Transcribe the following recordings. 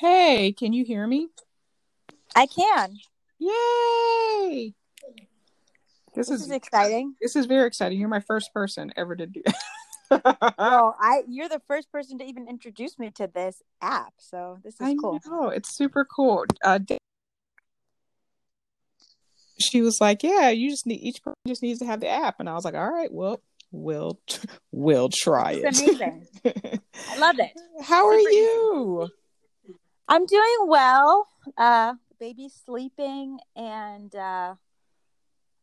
Hey, can you hear me? I can. Yay! This, This is, is exciting. this is very exciting. You're my first person ever to do. Well, I you're the first person to even introduce me to this app, so this is I cool. know it's super cool. Uh, she was like, "Yeah, you just need each person just needs to have the app," and I was like, "All right, well, we'll we'll try It's it." amazing. I love it. How are you? easy. You? I'm doing well. Uh, baby's sleeping, and uh,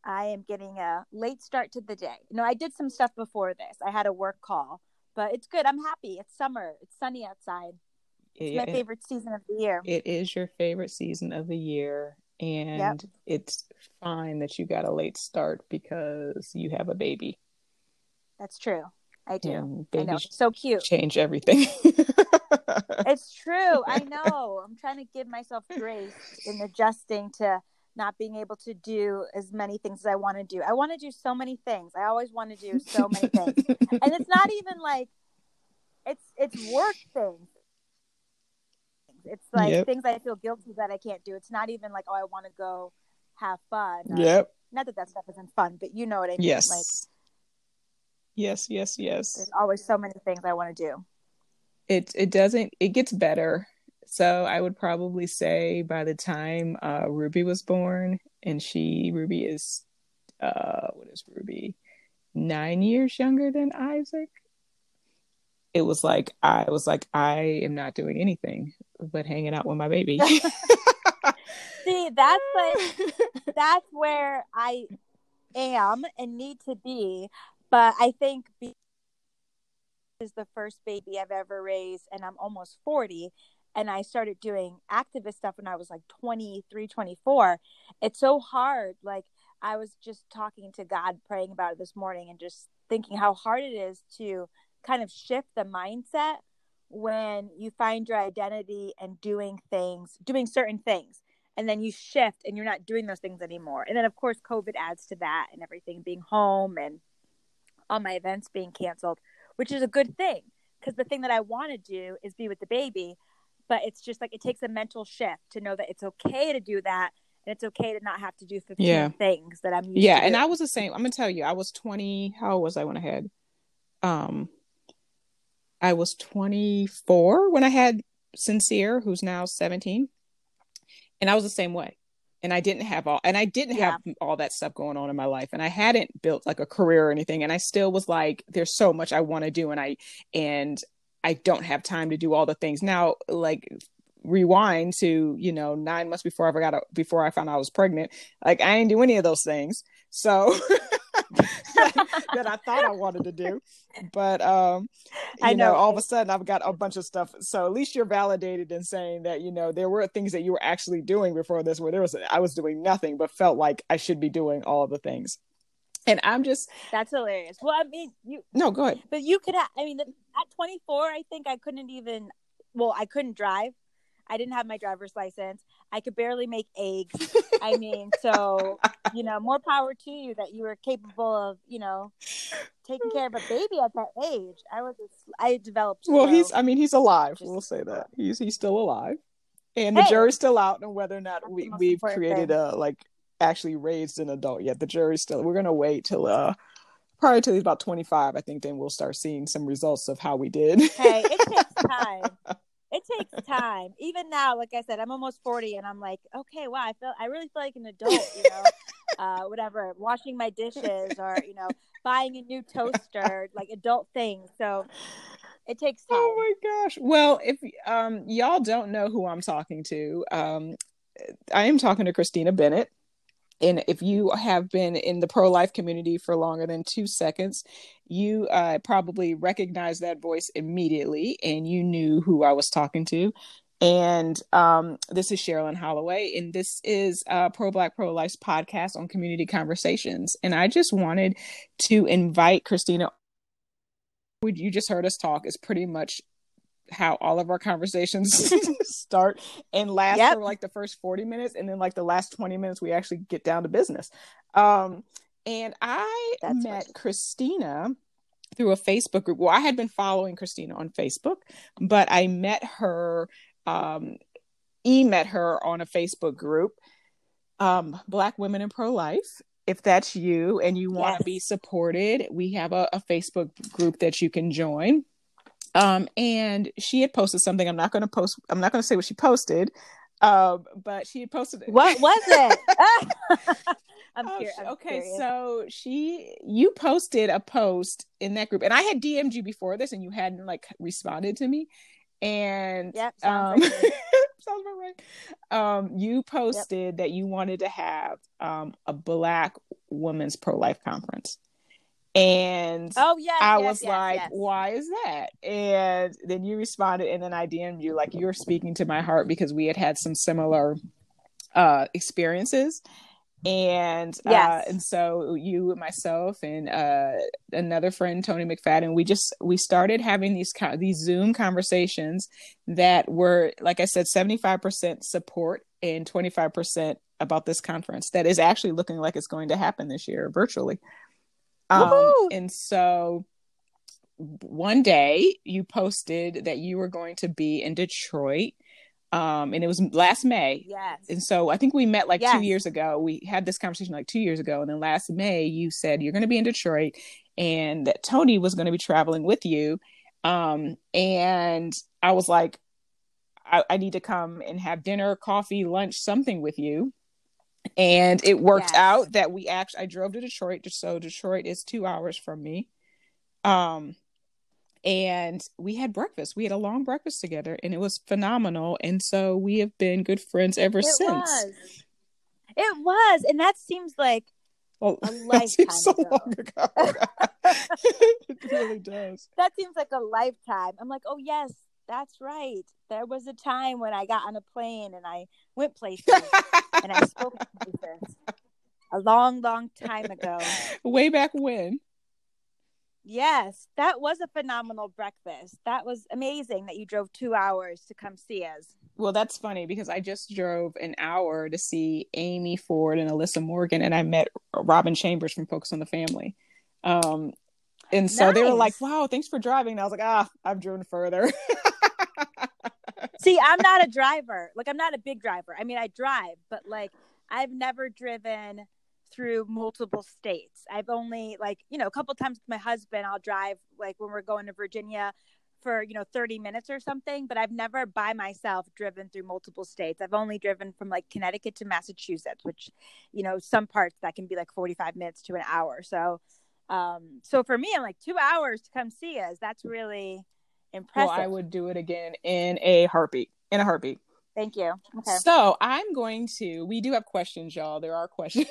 I am getting a late start to the day. No, I did some stuff before this. I had a work call, but it's good. I'm happy. It's summer. It's sunny outside. It's my favorite season of the year. It is your favorite season of the year, and it's fine that you got a late start because you have a baby. That's true. I do. I know. So cute. change everything. It's true. I know. I'm trying to give myself grace in adjusting to not being able to do as many things as I want to do. I want to do so many things. I always want to do so many things. And it's not even like it's it's work things. It's like Yep. things I feel guilty that I can't do. It's not even like, oh, I want to go have fun. or- Yep. Not that that stuff isn't fun, but you know what I mean. Yes. Like yes. Yes. Yes. there's always so many things I want to do. It it doesn't. It gets better. So I would probably say by the time uh, Ruby was born, and she Ruby is uh, what is Ruby? Nine years younger than Isaac. It was like I was like I am not doing anything but hanging out with my baby. See, that's like that's where I am and need to be. But I think because is the first baby I've ever raised, and I'm almost 40, and I started doing activist stuff when I was like 23, 24. It's so hard. Like, I was just talking to God, praying about it this morning, and just thinking how hard it is to kind of shift the mindset when you find your identity and doing things, doing certain things and then you shift and you're not doing those things anymore. And then of course COVID adds to that and everything being home and all my events being canceled, which is a good thing because the thing that I want to do is be with the baby, but it's just like it takes a mental shift to know that it's okay to do that and it's okay to not have to do 15 Yeah. things that I'm yeah, to and. I was the same. I'm gonna tell you, I was 20. How old was I when I had? Um, I was 24 when I had Sincere, who's now 17, and I was the same way. And I didn't have all, and I didn't have all that stuff going on in my life, and I hadn't built like a career or anything, and I still was like, there's so much I want to do, and I and I don't have time to do all the things now. Like rewind to you know nine months before I forgot before I found out I was pregnant. Like I didn't do any of those things, so that I thought I wanted to do. But um, you I know, know, all of a sudden I've got a bunch of stuff. So at least you're validated in saying that you know there were things that you were actually doing before this, where there was I was doing nothing, but felt like I should be doing all of the things. And I'm just That's hilarious. Well, I mean, you no, go ahead. But you could have, I mean, at 24, I think I couldn't even, well, I couldn't drive. I didn't have my driver's license. I could barely make eggs. I mean, so, you know, more power to you that you were capable of, you know, taking care of a baby at that age. I was, I developed. Well, he's I mean he's alive. Just- we'll say that he's he's still alive, and the jury's still out on whether or not we we've created thing. a like actually raised an adult yet. The jury's still. We're gonna wait till uh probably till he's about twenty five. I think then we'll start seeing some results of how we did. Hey, it takes time. It takes time. Even now, like I said, I'm almost 40 and I'm like, okay, wow, I feel I really feel like an adult, you know. uh whatever, washing my dishes or, you know, buying a new toaster, like adult things. So it takes time. Oh my gosh. Well, if um y'all don't know who I'm talking to, um I am talking to Christina Bennett. And if you have been in the pro life community for longer than two seconds, you uh, probably recognize that voice immediately and you knew who I was talking to. And um, this is Cherilyn Holloway, and this is uh, Pro Black Pro Life's podcast on community conversations. And I just wanted to invite Christina. Would you just heard us talk is pretty much how all of our conversations start and last Yep. for like the first 40 minutes and then like the last 20 minutes we actually get down to business um and i That's met right. christina through a facebook group well i had been following christina on facebook but i met her um e met her on a Facebook group, um, Black Women in Pro Life. If that's you and you want to Yes. be supported, we have a, a Facebook group that you can join. Um, and she had posted something. I'm not going to post. I'm not going to say what she posted, um, but she had posted. It. What was it? I'm, Oh, cur- sh- I'm okay, curious. so she you posted a post in that group, and I had DM'd you before this, and you hadn't like responded to me. And Yep, um, sounds like me. sounds about right. Um, you posted that you wanted to have um a Black Women's Pro Life Conference, and oh yeah, I yes, was yes, like, yes. why is that? And then you responded, and then I DM'd you, like, you're speaking to my heart because we had had some similar uh, experiences. And uh, and so you and myself and uh, another friend Tony McFadden we just we started having these co- these Zoom conversations that were like I said 75% support and 25% about this conference that is actually looking like it's going to happen this year virtually um, and so one day you posted that you were going to be in Detroit. Um, and it was last May. Yes. And so I think we met like two years ago. We had this conversation like two years ago. And then last May, you said you're going to be in Detroit and that Tony was going to be traveling with you. Um, and I was like, I, I need to come and have dinner, coffee, lunch, something with you. And it worked Yes. out that we actually, I drove to Detroit. So Detroit is two hours from me. Um, and we had breakfast. We had a long breakfast together, and it was phenomenal. And so we have been good friends ever it since. was. It was, and that seems like Well, A seems so lifetime long ago. it really does. that seems like a lifetime. I'm like, oh yes, that's right. There was a time when I got on a plane and I went places and I spoke to places a long, long time ago. Way back when. Yes, that was a phenomenal breakfast. That was amazing that you drove two hours to come see us. Well, that's funny because I just drove an hour to see Amy Ford and Alyssa Morgan, and I met Robin Chambers from Focus on the Family. Um, and so they were like, "Wow, thanks for driving." And I was like, "Ah, I've driven further." See, I'm not a driver. Like, I'm not a big driver. I mean, I drive, but like, I've never driven through multiple states. I've only, like, you know, a couple times with my husband, I'll drive, like, when we're going to Virginia for, you know, 30 minutes or something, but I've never by myself driven through multiple states. I've only driven from like Connecticut to Massachusetts, which, you know, some parts that can be like 45 minutes to an hour. So, um, so for me, I'm like, two hours to come see us. That's really impressive. well, I would do it again in a heartbeat. In a heartbeat. Thank you. Okay. So I'm going to. We do have questions, y'all. There are questions.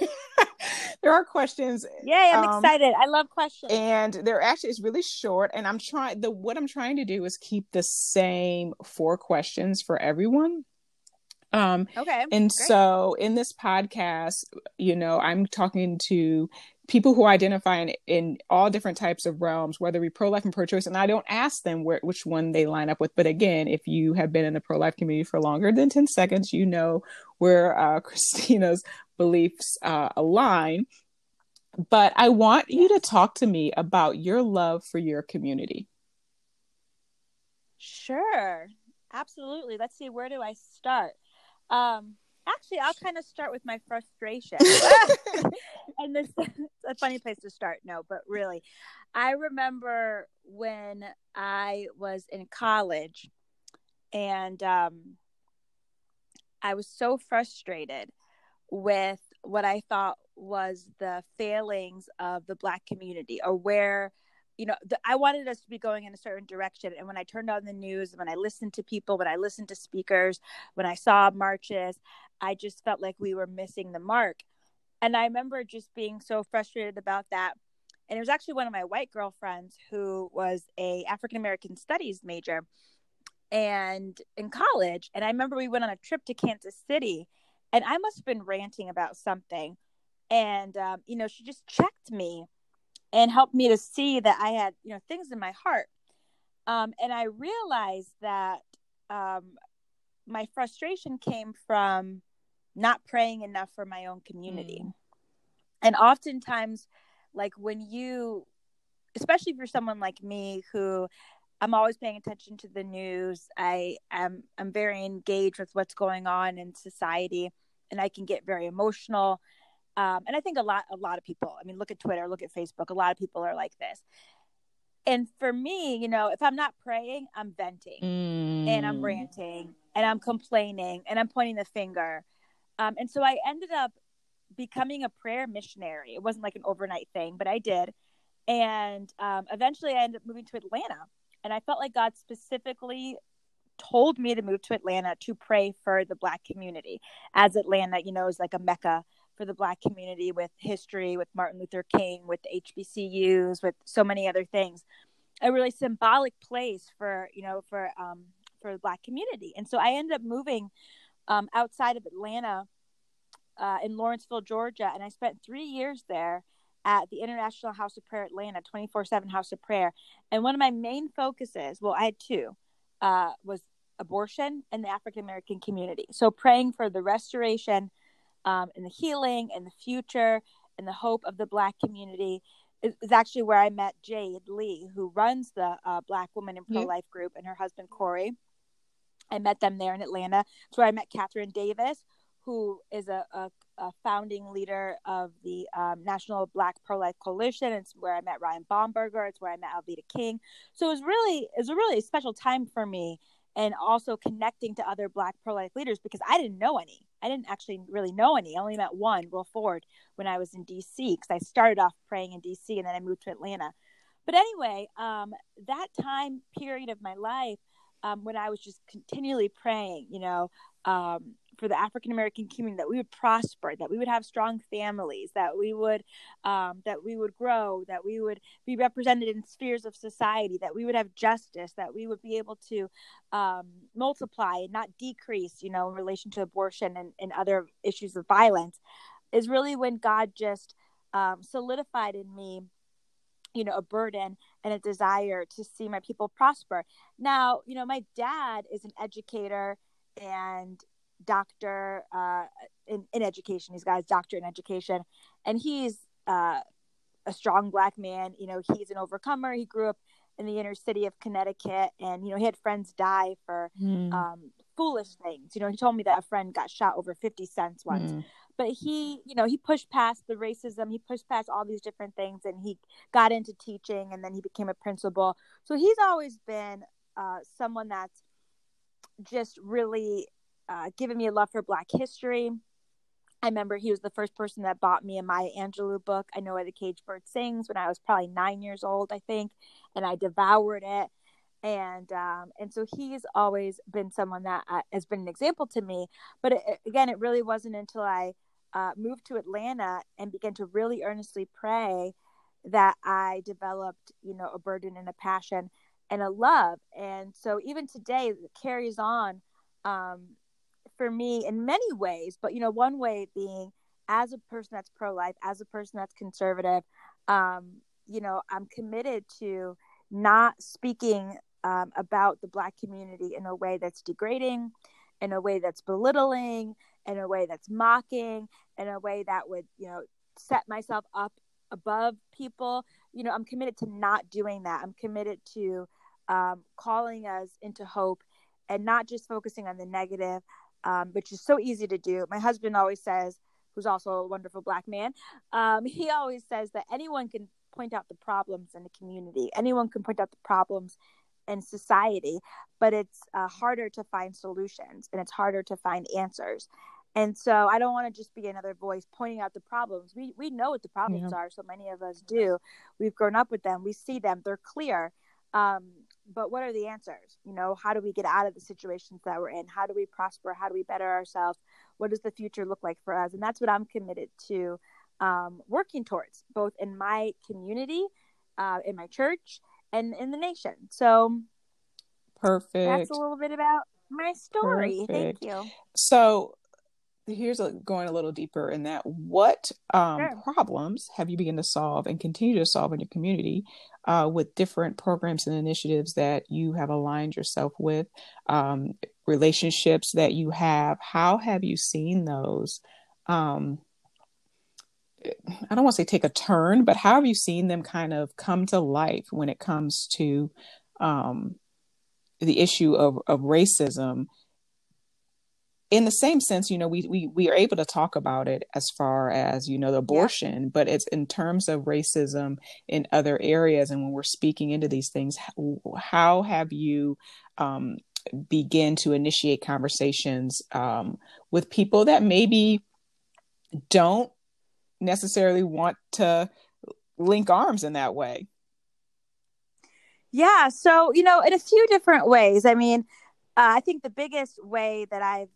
there are questions, Yay, I'm Um, excited. I love questions. and they're actually it's really short. And I'm trying. The what I'm trying to do is keep the same four questions for everyone. Um, okay. and great. so in this podcast, you know, I'm talking to people who identify in, in all different types of realms, whether we pro life and pro choice. And I don't ask them where which one they line up with. But again, if you have been in the pro life community for longer than 10 seconds, you know where uh, Christina's beliefs uh, align. But I want you to talk to me about your love for your community. Sure. Absolutely. Let's see. Where do I start? Um, actually, I'll kind of start with my frustration. and this is a funny place to start. No, but really, I remember when I was in college and um, I was so frustrated with what I thought was the failings of the Black community or where you know, the, I wanted us to be going in a certain direction. And when I turned on the news, when I listened to people, when I listened to speakers, when I saw marches, I just felt like we were missing the mark. And I remember just being so frustrated about that. And it was actually one of my white girlfriends who was a African American studies major and in college. And I remember we went on a trip to Kansas City and I must have been ranting about something. And, um, you know, she just checked me and helped me to see that I had, you know, things in my heart. Um, and I realized that um, my frustration came from not praying enough for my own community. Mm. And oftentimes, like when you, especially if you're someone like me who I'm always paying attention to the news. I am I'm very engaged with what's going on in society, and I can get very emotional. Um, and I think a lot a lot of people. I mean, look at Twitter, look at Facebook. A lot of people are like this. And for me, you know, if I'm not praying, I'm venting Mm. and I'm ranting and I'm complaining and I'm pointing the finger. Um, and so I ended up becoming a prayer missionary. It wasn't like an overnight thing, but I did. And um, eventually I ended up moving to Atlanta. And I felt like God specifically told me to move to Atlanta to pray for the Black community, as Atlanta, you know, is like a mecca for the Black community with history, with Martin Luther King, with HBCUs, with so many other things. A really symbolic place for, you know, for um, for the Black community. And so I ended up moving um, outside of Atlanta uh, in Lawrenceville, Georgia, and I spent three years there at the International House of Prayer Atlanta, 24 7 House of Prayer. And one of my main focuses, well, I had two, uh, was abortion and the African American community. So praying for the restoration um, and the healing and the future and the hope of the Black community is, is actually where I met Jade Lee, who runs the uh, Black Woman in Pro Life group, and her husband Corey. I met them there in Atlanta. It's where I met Catherine Davis, who is a, a, a founding leader of the um, National Black Pro Life Coalition. It's where I met Ryan Bomberger. It's where I met Alveda King. So it was really it was a really special time for me, and also connecting to other Black pro life leaders because I didn't know any. I didn't actually really know any. I only met one, Will Ford, when I was in DC because I started off praying in DC and then I moved to Atlanta. But anyway, um, that time period of my life um, when I was just continually praying, you know, um, for the African American community that we would prosper, that we would have strong families, that we would um, that we would grow, that we would be represented in spheres of society, that we would have justice, that we would be able to um, multiply and not decrease, you know, in relation to abortion and, and other issues of violence, is really when God just um, solidified in me you know a burden and a desire to see my people prosper. Now you know my dad is an educator and doctor uh, in, in education he's got his doctorate in education. And he's uh, a strong black man. You know he's an overcomer. He grew up in the inner city of connecticut and you know he had friends die for Mm. um, foolish things. You know he told me that a friend got shot over 50 cents once. Mm. but he you know he pushed past the racism. He pushed past all these different things and he got into teaching and then he became a principal. So he's always been uh, someone that's just really uh, given me a love for black history. I remember he was the first person that bought me a maya angelou book. I know why the caged bird sings when i was probably nine years old i think and i devoured it. And um, and so he's always been someone that uh, has been an example to me. But it, again it really wasn't until i uh, moved to Atlanta and began to really earnestly pray that I developed, you know, a burden and a passion and a love. And so even today, it carries on um, for me in many ways. But, you know, one way being as a person that's pro life, as a person that's conservative, um, you know, I'm committed to not speaking um, about the Black community in a way that's degrading, in a way that's belittling, in a way that's mocking, in a way that would, you know, set myself up above people. You know, I'm committed to not doing that. I'm committed to um, calling us into hope and not just focusing on the negative, um, which is so easy to do. My husband always says, who's also a wonderful black man, um, he always says that anyone can point out the problems in the community, anyone can point out the problems in society, but it's uh, harder to find solutions and it's harder to find answers. And so I don't want to just be another voice pointing out the problems. We we know what the problems Yeah. are. So many of us do. We've grown up with them. We see them. They're clear. Um, but what are the answers? You know, how do we get out of the situations that we're in? How do we prosper? How do we better ourselves? What does the future look like for us? And that's what I'm committed to um, working towards, both in my community, uh, in my church, and in the nation. So Perfect. that's a little bit about my story. Perfect. Thank you. So here's a, going a little deeper in that. What um, Sure. problems have you begun to solve and continue to solve in your community uh, with different programs and initiatives that you have aligned yourself with, um, relationships that you have? How have you seen those? Um, I don't want to say take a turn, but how have you seen them kind of come to life when it comes to um, the issue of, of racism in the same sense, you know, we, we, we are able to talk about it as far as, you know, the abortion, yeah. but it's in terms of racism in other areas. And when we're speaking into these things, how have you um, begin to initiate conversations um, with people that maybe don't necessarily want to link arms in that way? Yeah. So, you know, in a few different ways. I mean, uh, I think the biggest way that I've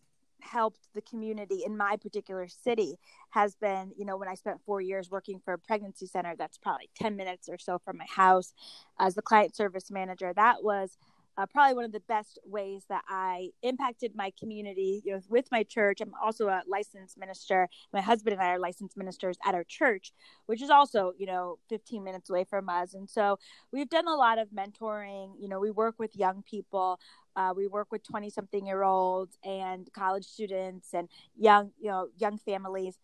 helped the community in my particular city has been, you know, when I spent four years working for a pregnancy center that's probably 10 minutes or so from my house as the client service manager. That was uh, probably one of the best ways that I impacted my community you know, with my church. I'm also a licensed minister. My husband and I are licensed ministers at our church, which is also, you know, 15 minutes away from us. And so we've done a lot of mentoring. You know, we work with young people. Uh, we work with 20 something year olds and college students and young, you know, young families.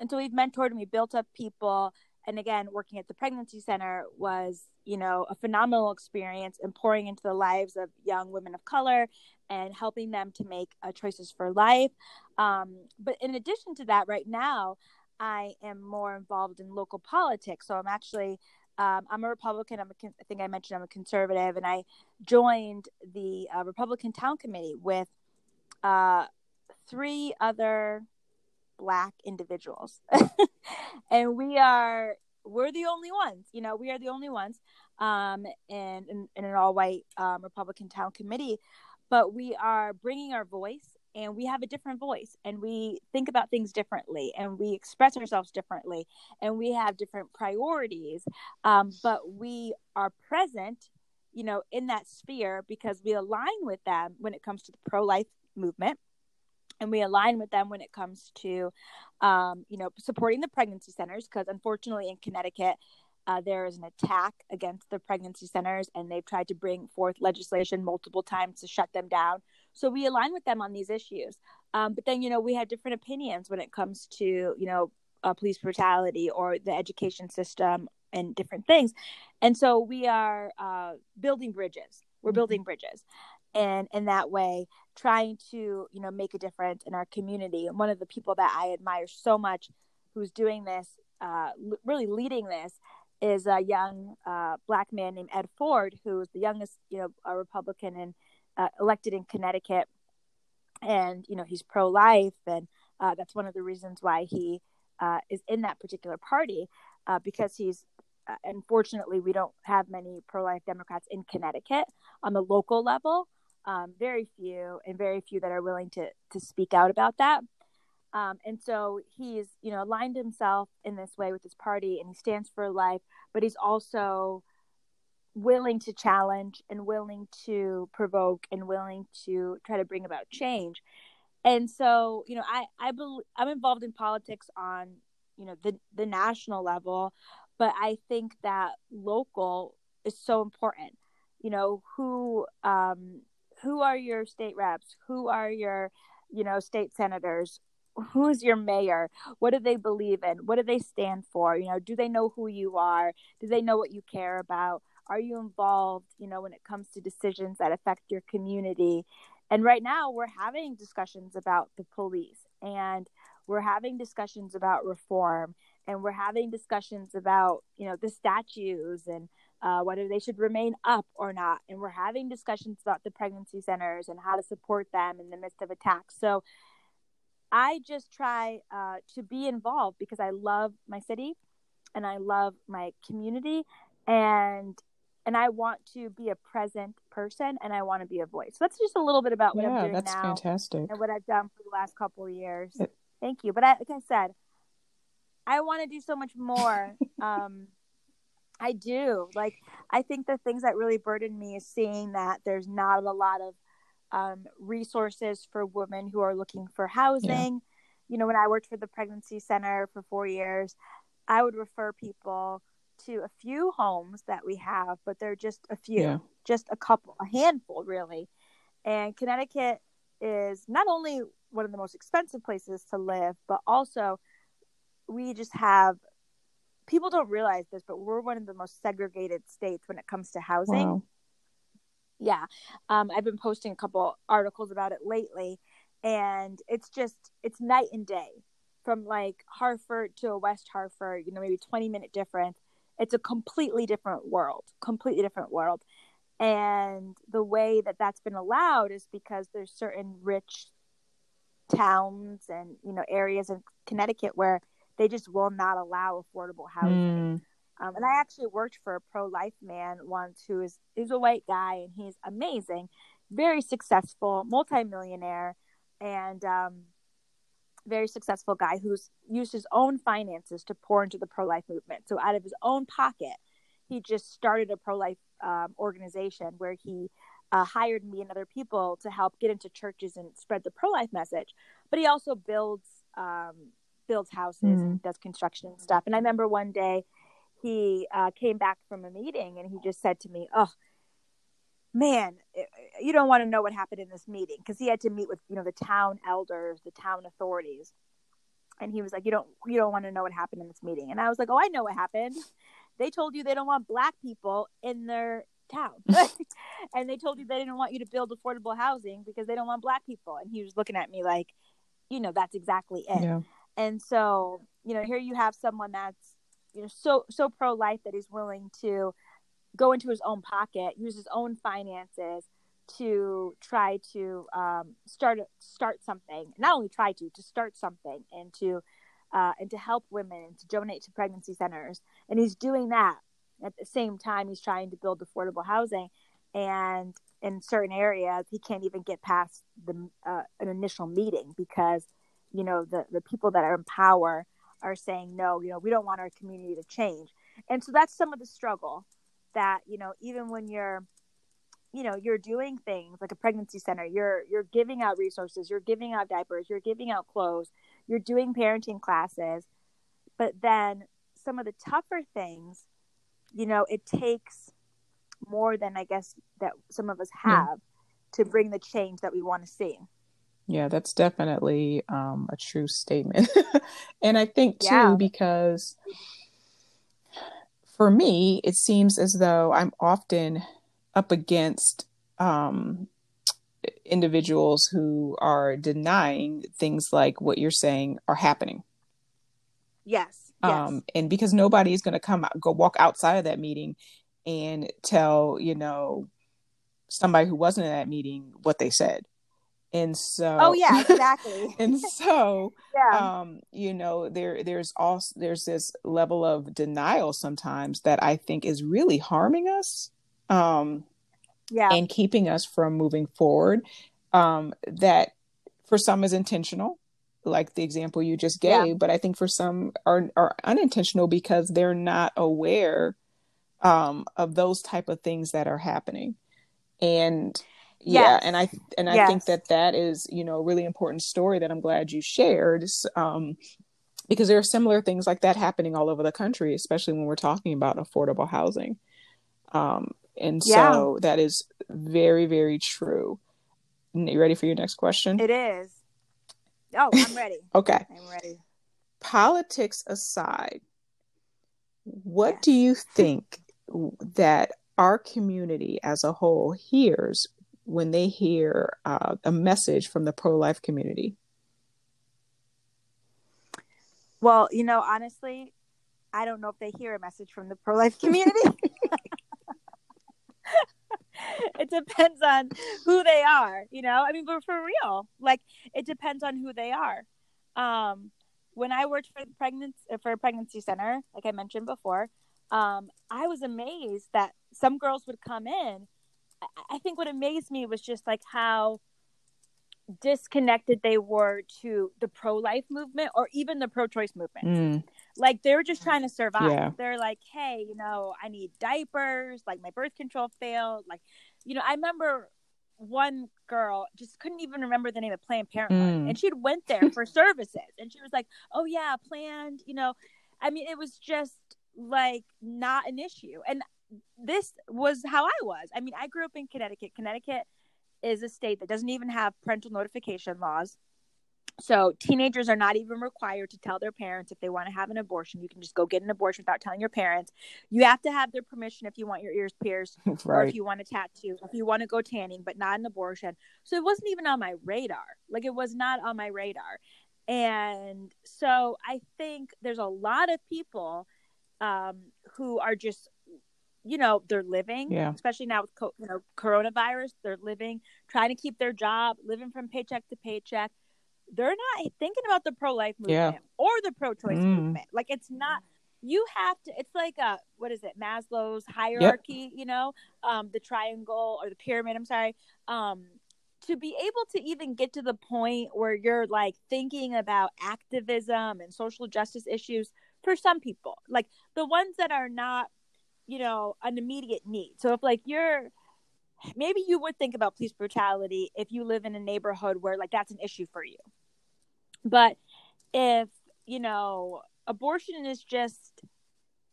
And so we've mentored and we built up people. And again working at the pregnancy center was you know a phenomenal experience and pouring into the lives of young women of color and helping them to make uh, choices for life. Um, but in addition to that right now i am more involved in local politics. So i'm actually um, I'm a Republican. I'm a, I think I mentioned I'm a conservative, and I joined the uh, Republican Town Committee with uh, three other black individuals and we are we're the only ones you know we are the only ones um in, in, in an all white um, republican town committee but we are bringing our voice and we have a different voice and we think about things differently and we express ourselves differently and we have different priorities. Um, but we are present you know in that sphere because we align with them when it comes to the pro-life movement and we align with them when it comes to um, you know supporting the pregnancy centers because unfortunately in connecticut uh, there is an attack against the pregnancy centers and they've tried to bring forth legislation multiple times to shut them down so we align with them on these issues. Um, but then you know we have different opinions when it comes to you know uh, police brutality or the education system and different things. And so we are uh, building bridges. We're mm-hmm. building bridges. And in that way trying to you know make a difference in our community. And one of the people that i admire so much who's doing this uh, l- really leading this is a young uh, black man named ed ford who's the youngest you know a republican and uh, elected in connecticut. And you know he's pro-life and uh, that's one of the reasons why he uh, is in that particular party uh, because he's unfortunately we don't have many pro-life democrats in connecticut on the local level. Um, very few and very few that are willing to to speak out about that. Um, and so he's you know aligned himself in this way with his party and he stands for life but he's also willing to challenge and willing to provoke and willing to try to bring about change. And so you know i i believe i'm involved in politics on you know the the national level but i think that local is so important. You know who um who are your state reps? Who are your you know state senators? Who's your mayor? What do they believe in? What do they stand for? You know do they know who you are? Do they know what you care about are you involved you know when it comes to decisions that affect your community and right now we're having discussions about the police and we're having discussions about reform and we're having discussions about you know the statues and uh, whether they should remain up or not. And we're having discussions about the pregnancy centers and how to support them in the midst of attacks. So I just try uh, to be involved because I love my city and I love my community and and I want to be a present person and I want to be a voice. So that's just a little bit about what yeah, I'm doing that's now fantastic. and what I've done for the last couple of years. It- Thank you. But I, like I said, I want to do so much more. um, I do. Like, I think the things that really burden me is seeing that there's not a lot of um, resources for women who are looking for housing. Yeah. You know, when I worked for the pregnancy center for four years, I would refer people to a few homes that we have, but they're just a few, yeah. just a couple, a handful, really. And Connecticut is not only one of the most expensive places to live, but also we just have people don't realize this, but we're one of the most segregated states when it comes to housing. Wow. Yeah. Um, I've been posting a couple articles about it lately, and it's just, it's night and day from like Hartford to West Hartford, you know, maybe 20 minute difference. It's a completely different world, completely different world. And the way that that's been allowed is because there's certain rich towns and, you know, areas in Connecticut where they just will not allow affordable housing. Mm. Um, and I actually worked for a pro life man once who is is a white guy and he's amazing, very successful, multimillionaire, and um, very successful guy who's used his own finances to pour into the pro life movement. So out of his own pocket, he just started a pro life um, organization where he uh, hired me and other people to help get into churches and spread the pro life message. But he also builds um, builds houses mm. and does construction and stuff. And I remember one day he uh, came back from a meeting and he just said to me, "Oh, man, you don't want to know what happened in this meeting because he had to meet with you know the town elders, the town authorities." And he was like, "You don't, you don't want to know what happened in this meeting." And I was like, "Oh, I know what happened. They told you they don't want black people in their town, and they told you they didn't want you to build affordable housing because they don't want black people." And he was looking at me like, "You know, that's exactly it." Yeah. And so, you know, here you have someone that's, you know, so so pro life that he's willing to go into his own pocket, use his own finances to try to um, start start something. Not only try to, to start something and to uh, and to help women and to donate to pregnancy centers. And he's doing that at the same time he's trying to build affordable housing. And in certain areas, he can't even get past the uh, an initial meeting because you know the the people that are in power are saying no you know we don't want our community to change and so that's some of the struggle that you know even when you're you know you're doing things like a pregnancy center you're you're giving out resources you're giving out diapers you're giving out clothes you're doing parenting classes but then some of the tougher things you know it takes more than i guess that some of us have yeah. to bring the change that we want to see yeah, that's definitely um, a true statement. and I think too, yeah. because for me, it seems as though I'm often up against um, individuals who are denying things like what you're saying are happening. Yes. Um, and because nobody is going to come out, go walk outside of that meeting and tell, you know, somebody who wasn't in that meeting what they said and so oh yeah exactly and so yeah. um you know there there's also there's this level of denial sometimes that i think is really harming us um yeah and keeping us from moving forward um that for some is intentional like the example you just gave yeah. but i think for some are are unintentional because they're not aware um of those type of things that are happening and yeah and i and i yes. think that that is you know a really important story that i'm glad you shared um, because there are similar things like that happening all over the country especially when we're talking about affordable housing um, and yeah. so that is very very true you ready for your next question it is oh i'm ready okay i'm ready politics aside what yes. do you think that our community as a whole hears when they hear uh, a message from the pro life community? Well, you know, honestly, I don't know if they hear a message from the pro life community. it depends on who they are, you know. I mean, but for real, like it depends on who they are. Um, when I worked for the pregnancy for a pregnancy center, like I mentioned before, um, I was amazed that some girls would come in I think what amazed me was just like how disconnected they were to the pro life movement or even the pro choice movement. Mm. Like they were just trying to survive. Yeah. They're like, hey, you know, I need diapers. Like my birth control failed. Like, you know, I remember one girl just couldn't even remember the name of Planned Parenthood, mm. and she'd went there for services, and she was like, "Oh yeah, planned." You know, I mean, it was just like not an issue, and this was how I was. I mean, I grew up in Connecticut. Connecticut is a state that doesn't even have parental notification laws. So teenagers are not even required to tell their parents if they want to have an abortion. You can just go get an abortion without telling your parents. You have to have their permission if you want your ears pierced right. or if you want a tattoo, if you want to go tanning, but not an abortion. So it wasn't even on my radar. Like it was not on my radar. And so I think there's a lot of people um, who are just you know they're living yeah. especially now with co- you know coronavirus they're living trying to keep their job living from paycheck to paycheck they're not thinking about the pro-life movement yeah. or the pro-choice mm. movement like it's not you have to it's like a what is it maslow's hierarchy yep. you know um the triangle or the pyramid i'm sorry um to be able to even get to the point where you're like thinking about activism and social justice issues for some people like the ones that are not you know an immediate need so if like you're maybe you would think about police brutality if you live in a neighborhood where like that's an issue for you but if you know abortion is just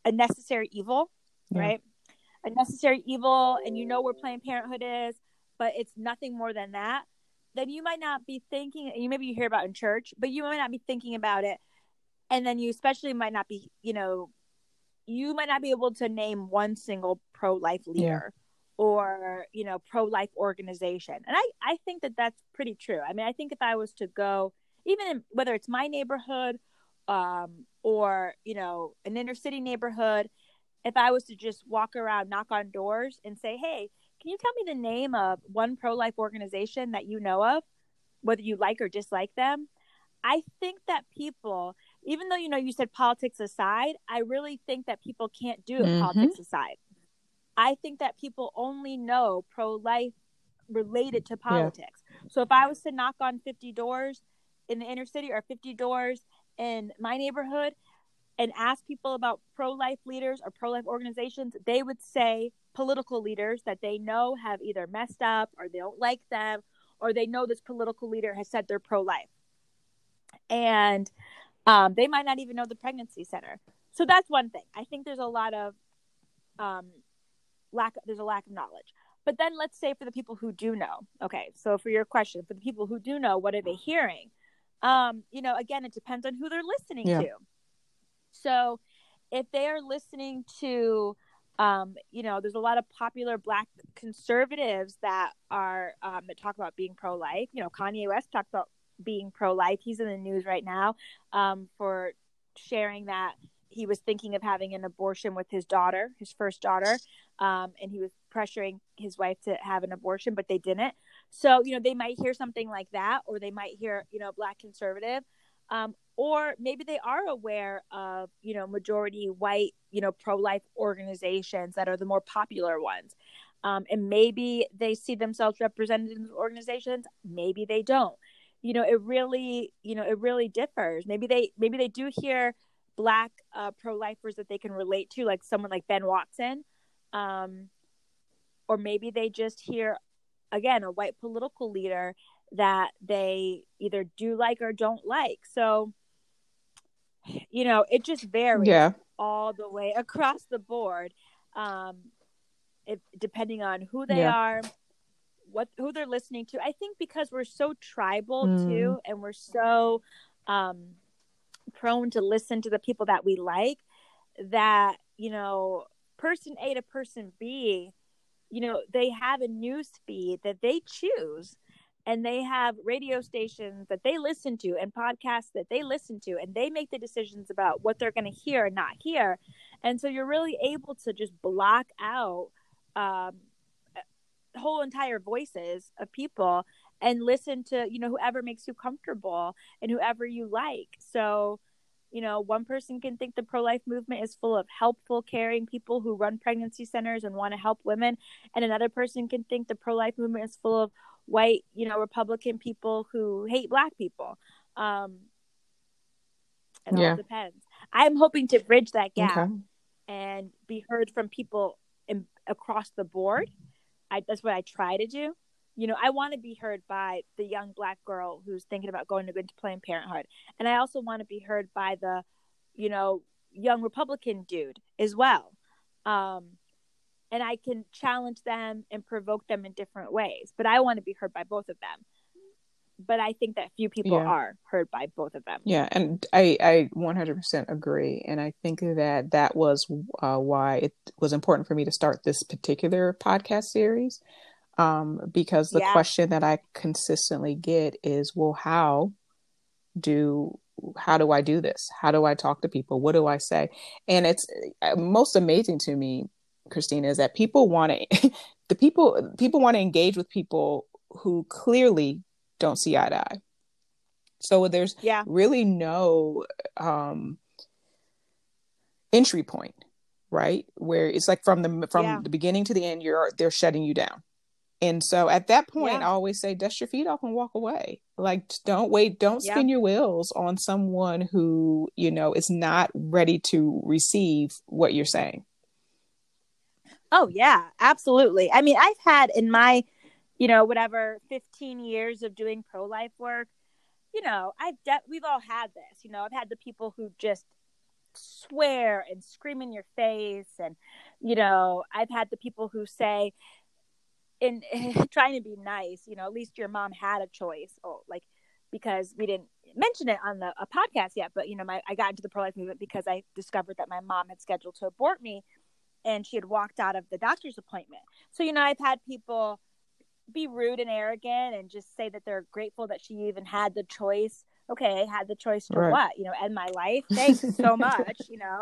a necessary evil yeah. right a necessary evil and you know where planned parenthood is but it's nothing more than that then you might not be thinking you maybe you hear about in church but you might not be thinking about it and then you especially might not be you know you might not be able to name one single pro-life leader yeah. Or you know pro-life organization and i i think that that's pretty true i mean i think if i was to go even in, whether it's my neighborhood um, or you know an inner city neighborhood if i was to just walk around knock on doors and say hey can you tell me the name of one pro-life organization that you know of whether you like or dislike them i think that people even though you know you said politics aside, I really think that people can't do it mm-hmm. politics aside. I think that people only know pro life related to politics. Yeah. So if I was to knock on 50 doors in the inner city or 50 doors in my neighborhood and ask people about pro life leaders or pro life organizations, they would say political leaders that they know have either messed up or they don't like them or they know this political leader has said they're pro life. And um, they might not even know the pregnancy center. So that's one thing. I think there's a lot of um, lack. There's a lack of knowledge. But then let's say for the people who do know. Okay, so for your question, for the people who do know, what are they hearing? Um, you know, again, it depends on who they're listening yeah. to. So if they are listening to um, you know, there's a lot of popular black conservatives that are um, that talk about being pro-life. You know, Kanye West talks about being pro life. He's in the news right now um, for sharing that he was thinking of having an abortion with his daughter, his first daughter, um, and he was pressuring his wife to have an abortion, but they didn't. So, you know, they might hear something like that, or they might hear, you know, black conservative. Um, or maybe they are aware of, you know, majority white, you know, pro life organizations that are the more popular ones. Um, and maybe they see themselves represented in organizations, maybe they don't you know it really you know it really differs maybe they maybe they do hear black uh, pro-lifers that they can relate to like someone like ben watson um, or maybe they just hear again a white political leader that they either do like or don't like so you know it just varies yeah. all the way across the board um, if, depending on who they yeah. are what who they're listening to. I think because we're so tribal mm. too, and we're so um, prone to listen to the people that we like, that you know, person A to person B, you know, they have a news feed that they choose. And they have radio stations that they listen to and podcasts that they listen to, and they make the decisions about what they're going to hear and not hear. And so you're really able to just block out um, whole entire voices of people and listen to you know whoever makes you comfortable and whoever you like so you know one person can think the pro-life movement is full of helpful caring people who run pregnancy centers and want to help women and another person can think the pro-life movement is full of white you know republican people who hate black people um it yeah. all depends i'm hoping to bridge that gap okay. and be heard from people in, across the board I, that's what I try to do. You know, I want to be heard by the young black girl who's thinking about going to into Planned Parenthood, and I also want to be heard by the, you know, young Republican dude as well. Um, and I can challenge them and provoke them in different ways. But I want to be heard by both of them. but I think that few people Yeah. are heard by both of them. Yeah, and I I 100% agree, and I think that that was uh, why it was important for me to start this particular podcast series, um, because the Yeah. question that I consistently get is, well, how do how do I do this? How do I talk to people? What do I say? And it's uh, most amazing to me, Christina, is that people want to the people people want to engage with people who clearly don't see eye to eye. So there's Yeah. really no um entry point right where it's like from the from Yeah. the beginning to the end you're they're shutting you down and so at that point Yeah. i always say dust your feet off and walk away like don't wait don't Yeah. spin your wheels on someone who you know is not ready to receive what you're saying Oh yeah, absolutely. I mean, I've had in my, you know, whatever 15 years of doing pro life work, you know, I've de- we've all had this. You know, I've had the people who just swear and scream in your face and you know, I've had the people who say in trying to be nice, you know, at least your mom had a choice Oh, like because we didn't mention it on the a podcast yet, but you know, my I got into the pro life movement because I discovered that my mom had scheduled to abort me and she had walked out of the doctor's appointment. So, you know, I've had people be rude and arrogant and just say that they're grateful that she even had the choice. Okay, had the choice to Right. what? You know, end my life. Thanks so much, you know.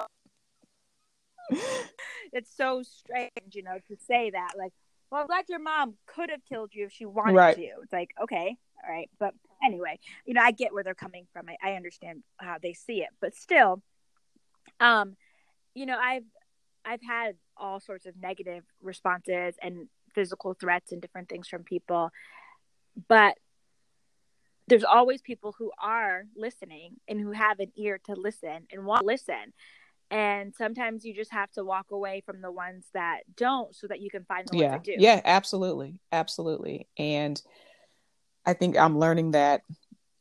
It's so strange, you know, to say that. Like, well, I'm glad your mom could have killed you if she wanted Right. to. It's like, okay, all right. But anyway, you know, I get where they're coming from. I, I understand how they see it. But still, um, you know, I've I've had all sorts of negative responses and physical threats and different things from people. But there's always people who are listening and who have an ear to listen and want to listen. And sometimes you just have to walk away from the ones that don't so that you can find the yeah. ones that do. yeah absolutely. Absolutely. And i think i'm learning that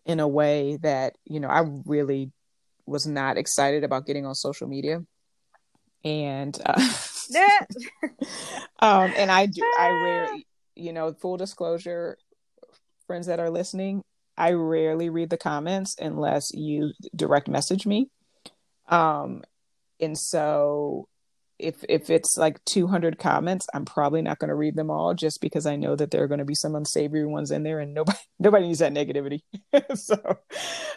in a way that you know i really was not excited about getting on social media. And uh, um and i do i rarely you know full disclosure friends that are listening i rarely read the comments unless you direct message me. Um and so if if it's like 200 comments i'm probably not going to read them all just because i know that there are going to be some unsavory ones in there and nobody nobody needs that negativity. So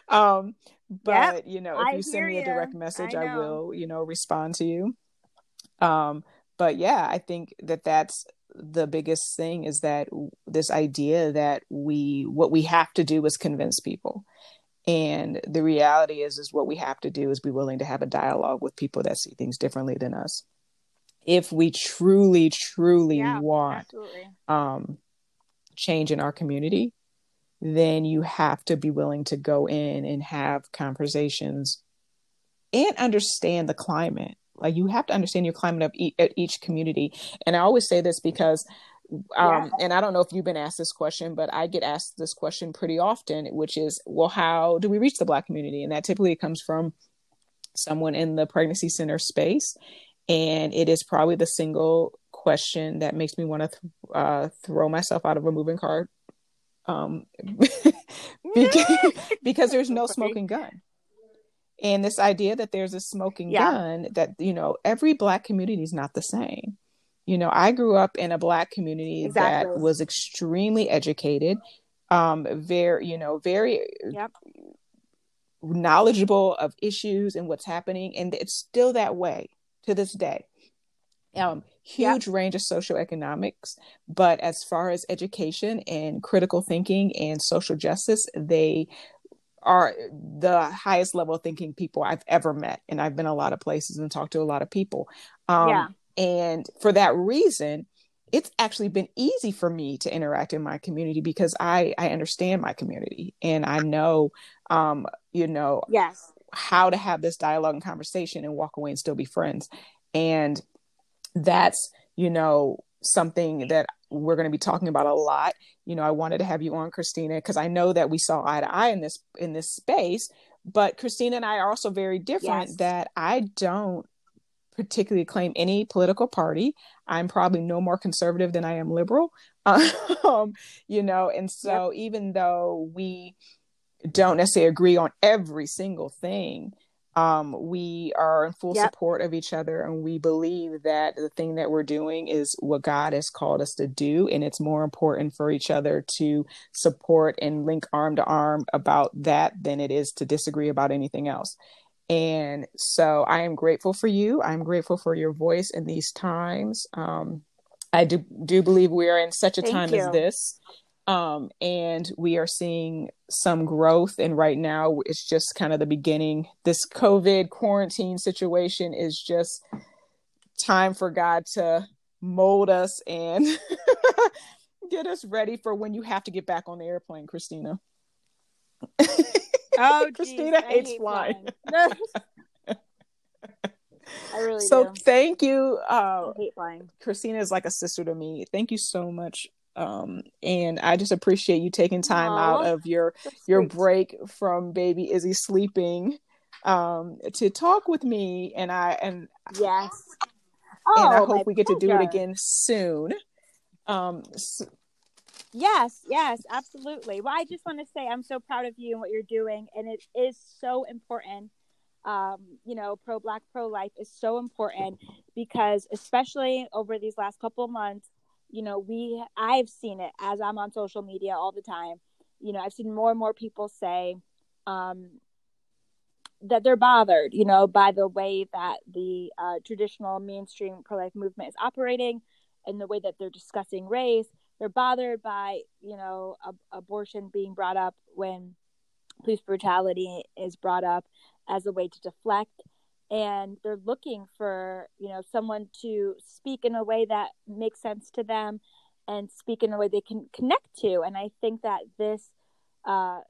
um but you know if I you send me a direct ya. message I i, will you know respond to you. Um but yeah i think that that's the biggest thing is that this idea that we what we have to do is convince people and the reality is is what we have to do is be willing to have a dialogue with people that see things differently than us if we truly truly Yeah, want um, change in our community, then you have to be willing to go in and have conversations and understand the climate. Like you have to understand your climate of e- at each community. And I always say this because, um, and I don't know if you've been asked this question, but I get asked this question pretty often, which is, well, how do we reach the Black community? And that typically comes from someone in the pregnancy center space. And it is probably the single question that makes me want to th- uh, throw myself out of a moving car um, because, because there's no smoking gun. And this idea that there's a smoking Yeah. gun, that, you know, every Black community is not the same. You know, I grew up in a Black community Exactly. that was extremely educated, um, very, you know, very Yep. knowledgeable of issues and what's happening and it's still that way to this day um huge range of socioeconomics but as far as education and critical thinking and social justice they are the highest level of thinking people I've ever met and I've been a lot of places and talked to a lot of people um Yeah. And for that reason it's actually been easy for me to interact in my community because I I understand my community and I know um you know Yes. how to have this dialogue and conversation and walk away and still be friends and that's you know something that we're going to be talking about a lot you know i wanted to have you on christina because i know that we saw eye to eye in this in this space but christina and i are also very different Yes. that i don't particularly claim any political party. I'm probably no more conservative than I am liberal. Um, you know, and so yep. even though we don't necessarily agree on every single thing, um, we are in full yep. support of each other and we believe that the thing that we're doing is what God has called us to do. And it's more important for each other to support and link arm to arm about that than it is to disagree about anything else. And so I am grateful for you. I'm grateful for your voice in these times. Um, I do do believe we are in such a Thank time you. as this. Um, and we are seeing some growth. And right now, it's just kind of the beginning. This COVID quarantine situation is just time for God to mold us and get us ready for when you have to get back on the airplane, Christina. Oh, Christina geez, hates flying. I really so do. thank you. Uh, I hate flying. Christina is like a sister to me. Thank you so much. Um, and I just appreciate you taking time Aww, out of your your break from baby Izzy sleeping um, to talk with me. And I and yes, oh, and I hope we get to do it again soon. Um, so, Yes, yes, absolutely. Well, I just want to say I'm so proud of you and what you're doing, and it is so important. Um, you know, pro black, pro life is so important because, especially over these last couple months, you know, we I've seen it as I'm on social media all the time. You know, I've seen more and more people say um, that they're bothered, you know, by the way that the uh, traditional mainstream pro life movement is operating and the way that they're discussing race they're bothered by you know abortion being brought up when police brutality is brought up as a way to deflect. And they're looking for you know someone to speak in a way that makes sense to them and speak in a way they can connect to. And i think that this uh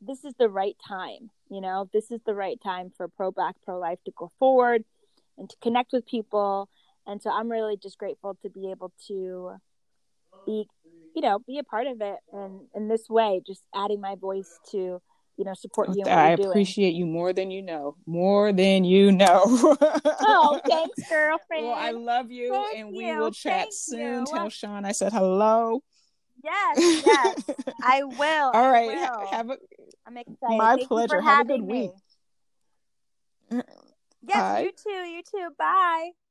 this is the right time you know this is the right time for pro black pro life to go forward and to connect with people. And so i'm really just grateful to be able to be you know be a part of it and in this way just adding my voice to you know support you i appreciate you more than you know. More than you know. Oh thanks girlfriend well i love you Thank and we you. will chat Thank soon. You. tell sean i said hello. Yes yes. I will. All right will. have a i'm excited. My Thank pleasure. Have a good me. week. Yes Bye. you too. You too. Bye